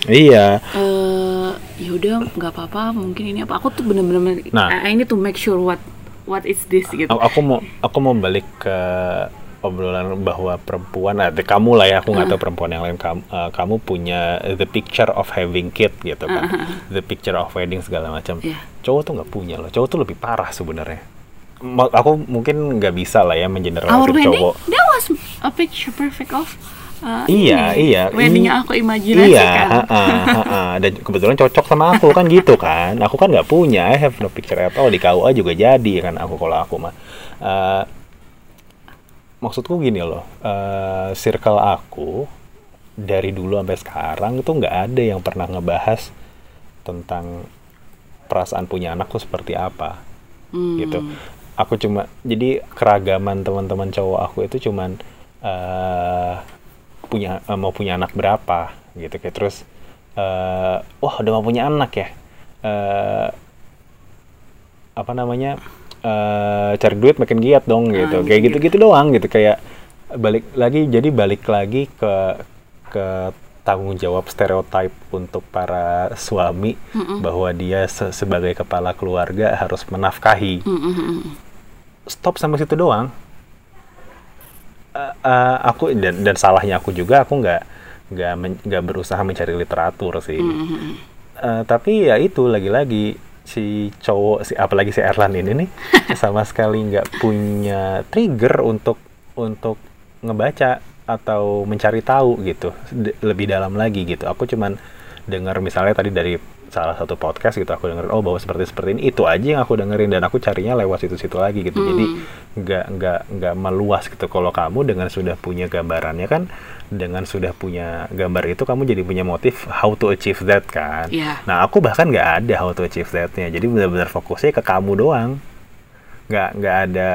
iya. Eh ya udah nggak apa-apa mungkin ini apa. Aku tuh bener-bener Nah. I I need to make sure what what is this gitu. Aku mau aku mau balik ke obrolan bahwa perempuan ada kamu lah ya aku nggak tahu perempuan yang lain. Kamu eh, kamu punya the picture of having kid gitu kan. The picture of wedding segala macam. Iya. cowok tuh nggak punya loh. Cowok tuh lebih parah sebenarnya. Aku mungkin nggak bisa lah ya mengeneralisir wedding? cowok. That was a picture perfect of uh, Iya, ini, iya. wedding yang aku imajinasikan Iya, ha-ha, ha-ha. dan kebetulan cocok sama aku kan gitu kan. Aku kan nggak punya, I have no picture at all di KUA juga jadi kan aku kalau aku mah. Eh, maksudku gini loh, eh, circle aku dari dulu sampai sekarang itu nggak ada yang pernah ngebahas tentang perasaan punya anak tuh seperti apa Hmm. gitu. Aku cuma jadi keragaman teman-teman cowok aku itu cuman eh punya eh, mau punya anak berapa gitu kayak terus eh wah udah mau punya anak ya eh apa namanya eh cari duit makin giat dong gitu Ah, kayak gitu. gitu-gitu doang gitu kayak balik lagi jadi balik lagi ke ke tanggung jawab stereotip untuk para suami bahwa dia se- sebagai kepala keluarga harus menafkahi Mm, mm, mm, mm. stop sampai situ doang. Eh, eh, aku dan dan salahnya aku juga aku nggak nggak men- nggak berusaha mencari literatur sih. Mm, mm, mm. Eh, tapi ya itu lagi-lagi si cowok si apalagi si Erlan ini nih sama sekali nggak punya trigger untuk untuk ngebaca atau mencari tahu gitu lebih dalam lagi gitu. Aku cuman dengar misalnya tadi dari salah satu podcast gitu aku dengerin oh bahwa seperti seperti ini itu aja yang aku dengerin dan aku carinya lewat situ-situ lagi gitu. Jadi nggak nggak nggak meluas gitu. Kalau kamu dengan sudah punya gambarannya kan dengan sudah punya gambar itu kamu jadi punya motif how to achieve that kan. Iya. nah aku bahkan nggak ada how to achieve that-nya. Jadi benar-benar fokusnya ke kamu doang. Nggak nggak ada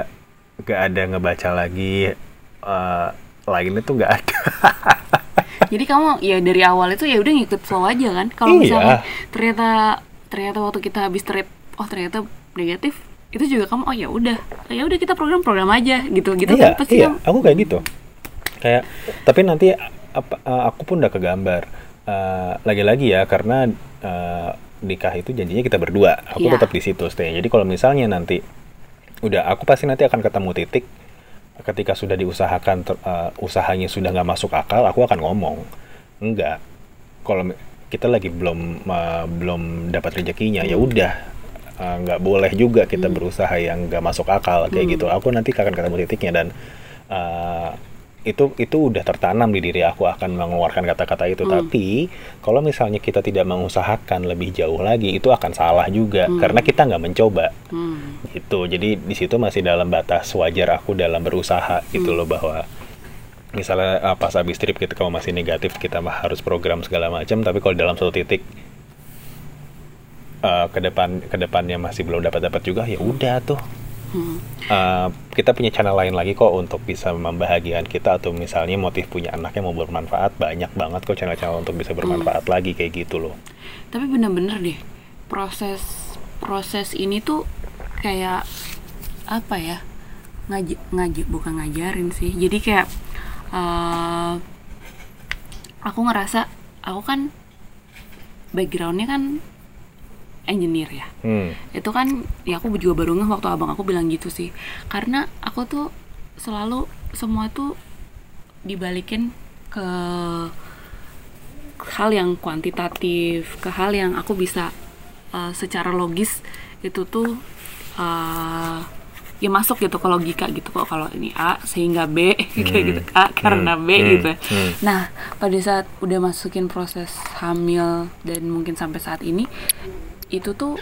nggak ada ngebaca lagi eh lainnya tuh nggak ada Jadi kamu ya dari awal itu ya udah ngikut flow aja kan. Kalau Iya. misalnya ternyata ternyata waktu kita habis trip oh ternyata negatif itu juga kamu oh ya udah ya udah kita program-program aja gitu gitu iya, kan pasti iya, kamu- aku kayak gitu. Kayak tapi nanti apa, eh, aku pun udah kegambar. Eh, lagi-lagi ya karena eh, nikah itu janjinya kita berdua. Aku Iya. tetap di situ stay. Jadi kalau misalnya nanti udah aku pasti nanti akan ketemu titik ketika sudah diusahakan ter- eh, usahanya sudah nggak masuk akal, aku akan ngomong enggak. Kalau kita lagi belum eh, belum dapat rezekinya, ya udah nggak boleh juga kita berusaha yang nggak masuk akal kayak gitu. Aku nanti akan ketemu titiknya dan itu itu udah tertanam di diri aku akan mengeluarkan kata-kata itu Hmm. tapi kalau misalnya kita tidak mengusahakan lebih jauh lagi itu akan salah juga Hmm. karena kita nggak mencoba Hmm. gitu jadi di situ masih dalam batas wajar aku dalam berusaha gitu loh bahwa misalnya uh, pas habis trip kita kalau masih negatif kita mah harus program segala macam tapi kalau dalam satu titik uh, ke depan ke depannya masih belum dapat dapat juga ya udah tuh Hmm. Uh, kita punya channel lain lagi kok untuk bisa membahagiakan kita atau misalnya motif punya anaknya mau bermanfaat banyak banget kok channel-channel untuk bisa bermanfaat lagi kayak gitu loh tapi bener-bener deh proses proses ini tuh kayak apa ya ngaji ngaji bukan ngajarin sih jadi kayak eh, aku ngerasa aku kan backgroundnya kan engineer ya hmm. itu kan ya aku juga baru ngeh waktu abang aku bilang gitu sih karena aku tuh selalu semua tuh dibalikin ke hal yang kuantitatif ke hal yang aku bisa uh, secara logis itu tuh uh, ya masuk gitu ke logika gitu kok kalau ini A sehingga B kayak gitu A karena B Hmm. gitu Hmm. nah pada saat udah masukin proses hamil dan mungkin sampai saat ini itu tuh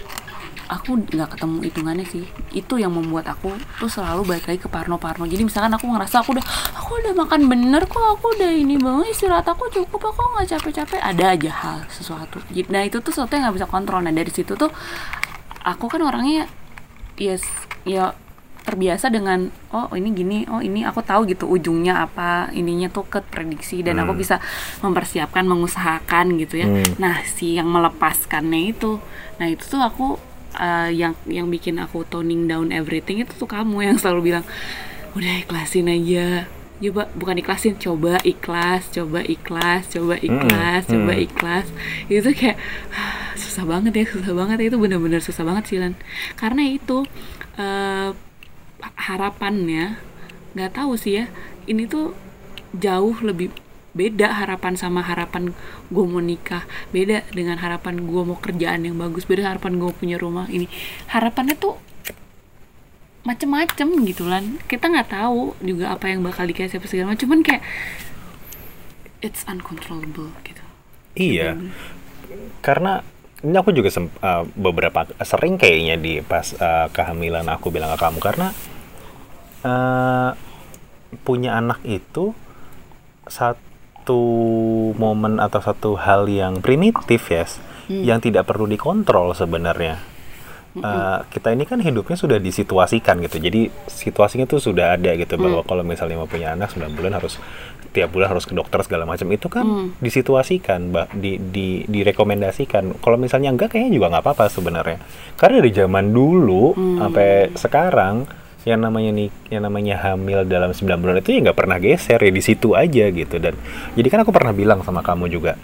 aku nggak ketemu hitungannya sih. Itu yang membuat aku tuh selalu balik lagi ke parno-parno. Jadi misalkan aku ngerasa aku udah aku udah makan bener kok aku udah ini banget istirahat aku cukup aku nggak capek-capek. Ada aja hal sesuatu. Nah itu tuh sesuatu yang nggak bisa kontrol. Nah dari situ tuh aku kan orangnya yes ya terbiasa dengan oh ini gini oh ini aku tahu gitu ujungnya apa ininya tuh ke prediksi dan aku Hmm. bisa mempersiapkan mengusahakan gitu ya Hmm. nah si yang melepaskannya itu nah itu tuh aku uh, yang yang bikin aku toning down everything itu tuh kamu yang selalu bilang udah ikhlasin aja coba bukan ikhlasin coba ikhlas coba ikhlas coba ikhlas Hmm, coba hmm. ikhlas itu kayak susah banget ya susah banget ya itu benar-benar susah banget sih Lan karena itu eh, harapannya nggak tahu sih ya. Ini tuh jauh lebih beda harapan sama harapan gue mau nikah. Beda dengan harapan gue mau kerjaan yang bagus beda harapan gue punya rumah. Ini harapannya tuh macem-macem gitu lan kita nggak tahu juga apa yang bakal dikasih apa segala macam cuman kayak it's uncontrollable gitu. Iya, karena ini aku juga sem- uh, beberapa sering kayaknya di pas uh, kehamilan aku bilang ke kamu karena uh, punya anak itu satu momen atau satu hal yang primitif ya, yang tidak perlu dikontrol sebenarnya. Uh, kita ini kan hidupnya sudah disituasikan gitu, jadi situasinya tuh sudah ada gitu bahwa kalau misalnya mau punya anak 9 bulan harus tiap bulan harus ke dokter segala macam. Itu kan Hmm. disituasikan, bah, di, di direkomendasikan. Kalau misalnya enggak kayaknya juga nggak apa-apa sebenarnya. Karena dari zaman dulu sampai sekarang yang namanya nih yang namanya hamil dalam 9 bulan itu ya nggak pernah geser. Ya di situ aja gitu. Dan jadi kan aku pernah bilang sama kamu juga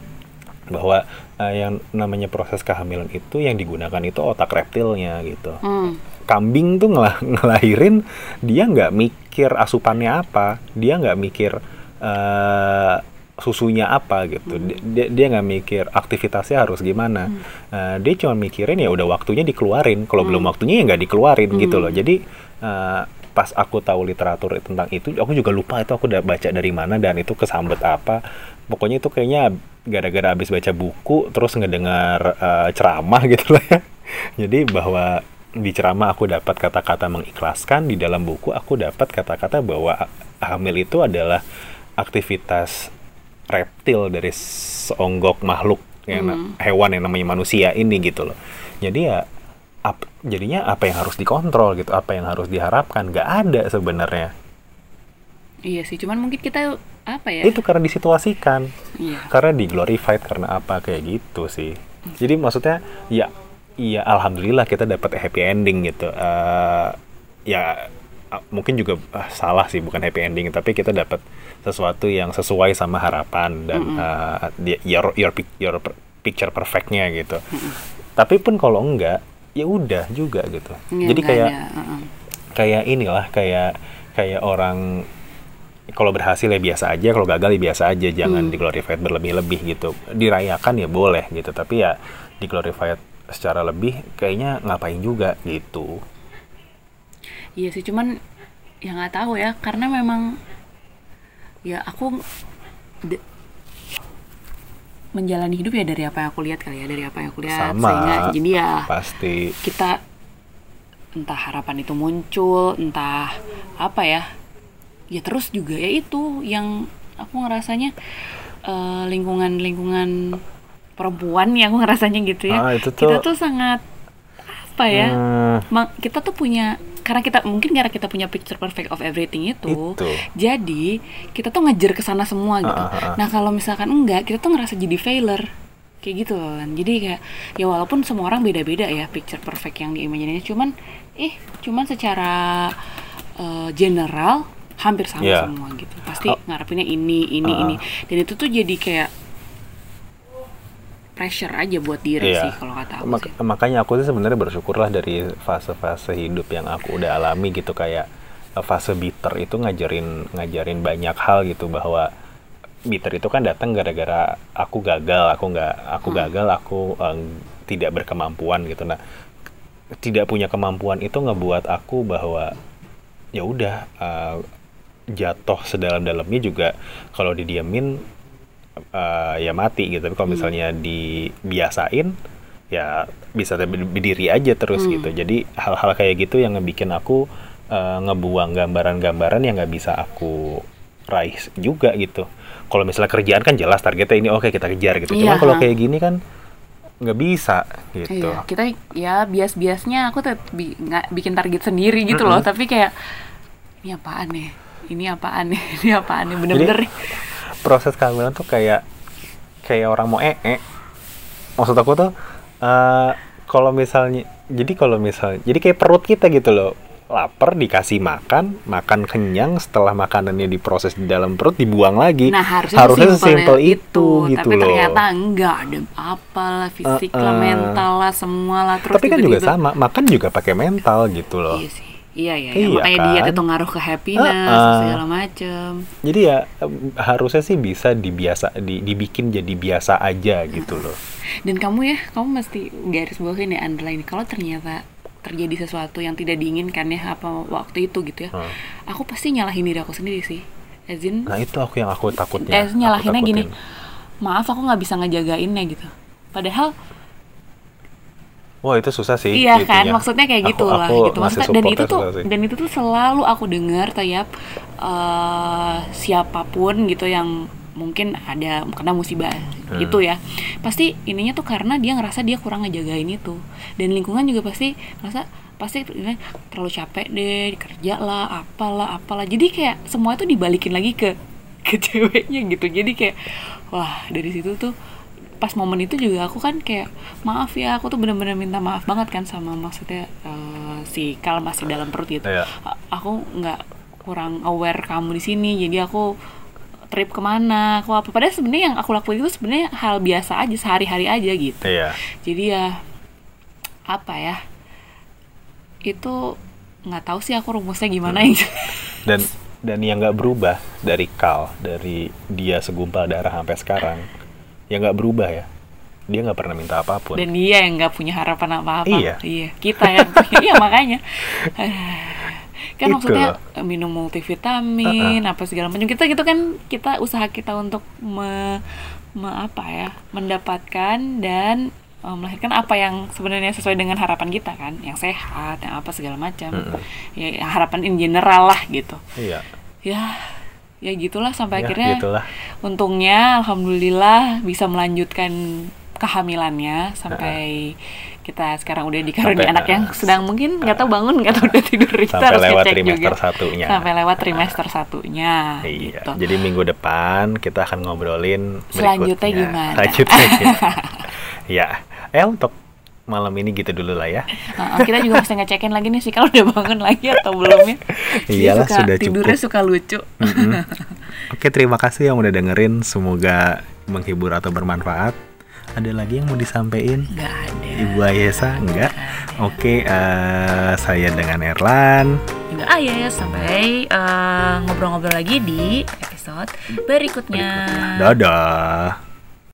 bahwa eh, yang namanya proses kehamilan itu yang digunakan itu otak reptilnya gitu. Hmm. kambing tuh ngelah- ngelahirin dia nggak mikir asupannya apa dia nggak mikir eh, susunya apa gitu. Dia- dia dia nggak mikir aktivitasnya harus gimana. Eh, dia cuma mikirin ya udah waktunya dikeluarin. Kalau belum waktunya ya nggak dikeluarin gitu loh. Jadi eh, pas aku tahu literatur tentang itu aku juga lupa itu aku udah baca dari mana dan itu kesambet apa. Pokoknya itu kayaknya gara-gara habis baca buku terus ngedengar eh, ceramah gitu lah ya. Jadi bahwa di ceramah aku dapat kata-kata mengikhlaskan di dalam buku aku dapat kata-kata bahwa hamil itu adalah aktivitas reptil dari seonggok makhluk yang hewan yang namanya manusia ini gitu loh. Jadi ya ap- jadinya apa yang harus dikontrol gitu apa yang harus diharapkan nggak ada sebenarnya. Iya sih cuman mungkin kita apa ya? Itu karena disituasikan. Iya. Karena di glorified karena apa kayak gitu sih. Jadi maksudnya ya ya alhamdulillah kita dapat happy ending gitu. Eh, ya mungkin juga ah, salah sih bukan happy ending tapi kita dapat sesuatu yang sesuai sama harapan dan eh, di- your your your per- picture perfectnya gitu. Tapi pun kalau enggak ya udah juga gitu. Iya, jadi kayak ada, uh-uh. kayak inilah kayak kayak orang kalau berhasil ya biasa aja kalau gagal ya biasa aja jangan diglorified berlebih-lebih gitu. Dirayakan ya boleh gitu tapi ya diglorified secara lebih kayaknya ngapain juga gitu. Iya sih, cuman ya nggak tahu ya, karena memang ya aku de- menjalani hidup ya dari apa yang aku lihat kali ya dari apa yang aku lihat Sama. sehingga jadi ya pasti. kita entah harapan itu muncul entah apa ya ya terus juga ya itu yang aku ngerasanya eh, lingkungan-lingkungan perempuan ya aku ngerasanya gitu ya Ah, itu kita tuh- tuh sangat apa ya Hmm, kita tuh punya karena kita mungkin karena kita punya picture perfect of everything itu, Itu. jadi kita tuh ngejar ke sana semua gitu. Ah, ah. Nah kalau misalkan enggak, kita tuh ngerasa jadi failure kayak gitu loh. Jadi kayak ya walaupun semua orang beda-beda ya picture perfect yang diimajinasinya, cuman eh cuman secara eh, general hampir sama Iya. semua gitu. Pasti Oh. ngarepinnya ini, ini, Ah. ini. Dan itu tuh jadi kayak pressure aja buat diri Iya. sih kalau kata aku Mak- sih. makanya aku sih sebenarnya bersyukurlah dari fase-fase hidup yang aku udah alami gitu kayak eh, fase bitter itu ngajarin ngajarin banyak hal gitu bahwa bitter itu kan datang gara-gara aku gagal, aku nggak aku Hmm. gagal, aku eh, tidak berkemampuan gitu. Nah, tidak punya kemampuan itu ngebuat aku bahwa ya udah eh, jatuh sedalam-dalamnya juga kalau didiamin eh, ya mati gitu. Tapi kalau Hmm. misalnya dibiasain ya bisa ber- berdiri aja terus Hmm. gitu. Jadi hal-hal kayak gitu yang ngebikin aku eh, ngebuang gambaran-gambaran yang nggak bisa aku raih juga gitu. Kalau misalnya kerjaan kan jelas targetnya ini oke kita kejar gitu. Iya, cuman kalau kayak gini kan nggak bisa gitu. Iya, kita ya bias-biasnya aku tetap bi- nggak bikin target sendiri gitu loh, tapi kayak ini apaan nih? Ini apaan nih? Ini apaan nih? Bener-bener Jadi, proses kehamilan tuh kayak kayak orang mau ee maksud aku tuh eh, kalau misalnya jadi kalau misalnya jadi kayak perut kita gitu loh lapar dikasih makan makan kenyang setelah makanannya diproses di dalam perut dibuang lagi Nah harusnya, harusnya sesimpel sesimpel itu, gitu tapi loh ternyata enggak ada apalah fisik lah, Uh-uh. mental lah, semua lah. Terus tapi kan juga sama makan juga pakai mental gitu loh Iya sih, iya ya. Iya makanya kan? diet itu ngaruh ke happiness Uh-uh. segala macem. jadi ya harusnya sih bisa dibiasa di- dibikin jadi biasa aja gitu loh Dan kamu ya, kamu mesti garis bawahin ya underline. Kalau ternyata terjadi sesuatu yang tidak diinginkan ya apa waktu itu gitu ya, Hmm. aku pasti nyalahin diri aku sendiri sih. As in, nah itu aku yang aku takutnya eh aku nyalahinnya gini takutin. maaf aku nggak bisa ngejagainnya gitu padahal Wah itu susah sih. iya kan maksudnya kayak Aku- gitu lah aku gitu maksudnya dan itu tuh sih. dan itu tuh selalu aku dengar tiap eh, siapa pun gitu yang mungkin ada kena musibah Hmm. gitu ya pasti ininya tuh karena dia ngerasa dia kurang ngejagain itu dan lingkungan juga pasti ngerasa pasti ini terlalu capek deh kerja lah apalah apalah jadi kayak semua itu dibalikin lagi ke ke ceweknya gitu jadi kayak wah dari situ tuh pas momen itu juga aku kan kayak maaf ya aku tuh bener-bener minta maaf banget kan sama maksudnya eh, si Kal masih dalam perut gitu. A- aku nggak kurang aware kamu di sini jadi aku trip ke mana aku apa padahal sebenarnya yang aku lakuin itu sebenarnya hal biasa aja sehari-hari aja gitu Iya. jadi ya apa ya itu nggak tahu sih aku rumusnya gimana Hmm. ya Dan dan yang nggak berubah dari Kal dari dia segumpal darah sampai sekarang yang nggak berubah ya. Dia nggak pernah minta apa pun. dan dia yang nggak punya harapan apa-apa. Iya. kita yang punya. Iya makanya. Kan Itu maksudnya minum multivitamin apa segala macam. Kita gitu kan kita usaha kita untuk me, me- apa ya mendapatkan dan eh, melahirkan apa yang sebenarnya sesuai dengan harapan kita kan. Yang sehat yang apa segala macam. Mm-mm. ya harapan in general lah gitu. Iya. ya ya gitulah sampai Ya, akhirnya gitulah. untungnya alhamdulillah bisa melanjutkan kehamilannya sampai kita sekarang udah dikaruniai anak yang sedang mungkin nggak tahu bangun nggak tahu udah tidur kita Sampai harus lewat trimester juga satunya. sampai lewat trimester satunya Iya. gitu. Jadi minggu depan kita akan ngobrolin Selanjutnya berikutnya. gimana? Selanjutnya ya. Eh untuk malam ini gitu dulu lah ya. Heeh, kita juga mesti ngecekin lagi nih sih kalau udah bangun lagi atau belum ya Iyalah, suka, sudah tidurnya cukup. suka lucu Mm-mm. Oke, terima kasih yang udah dengerin. Semoga menghibur atau bermanfaat. Ada lagi yang mau disampaikan? ada Ibu Ayesa? Enggak. Oke, eh, saya dengan Erlan. juga ah ya sampai eh, ngobrol-ngobrol lagi di episode berikutnya. Dadah.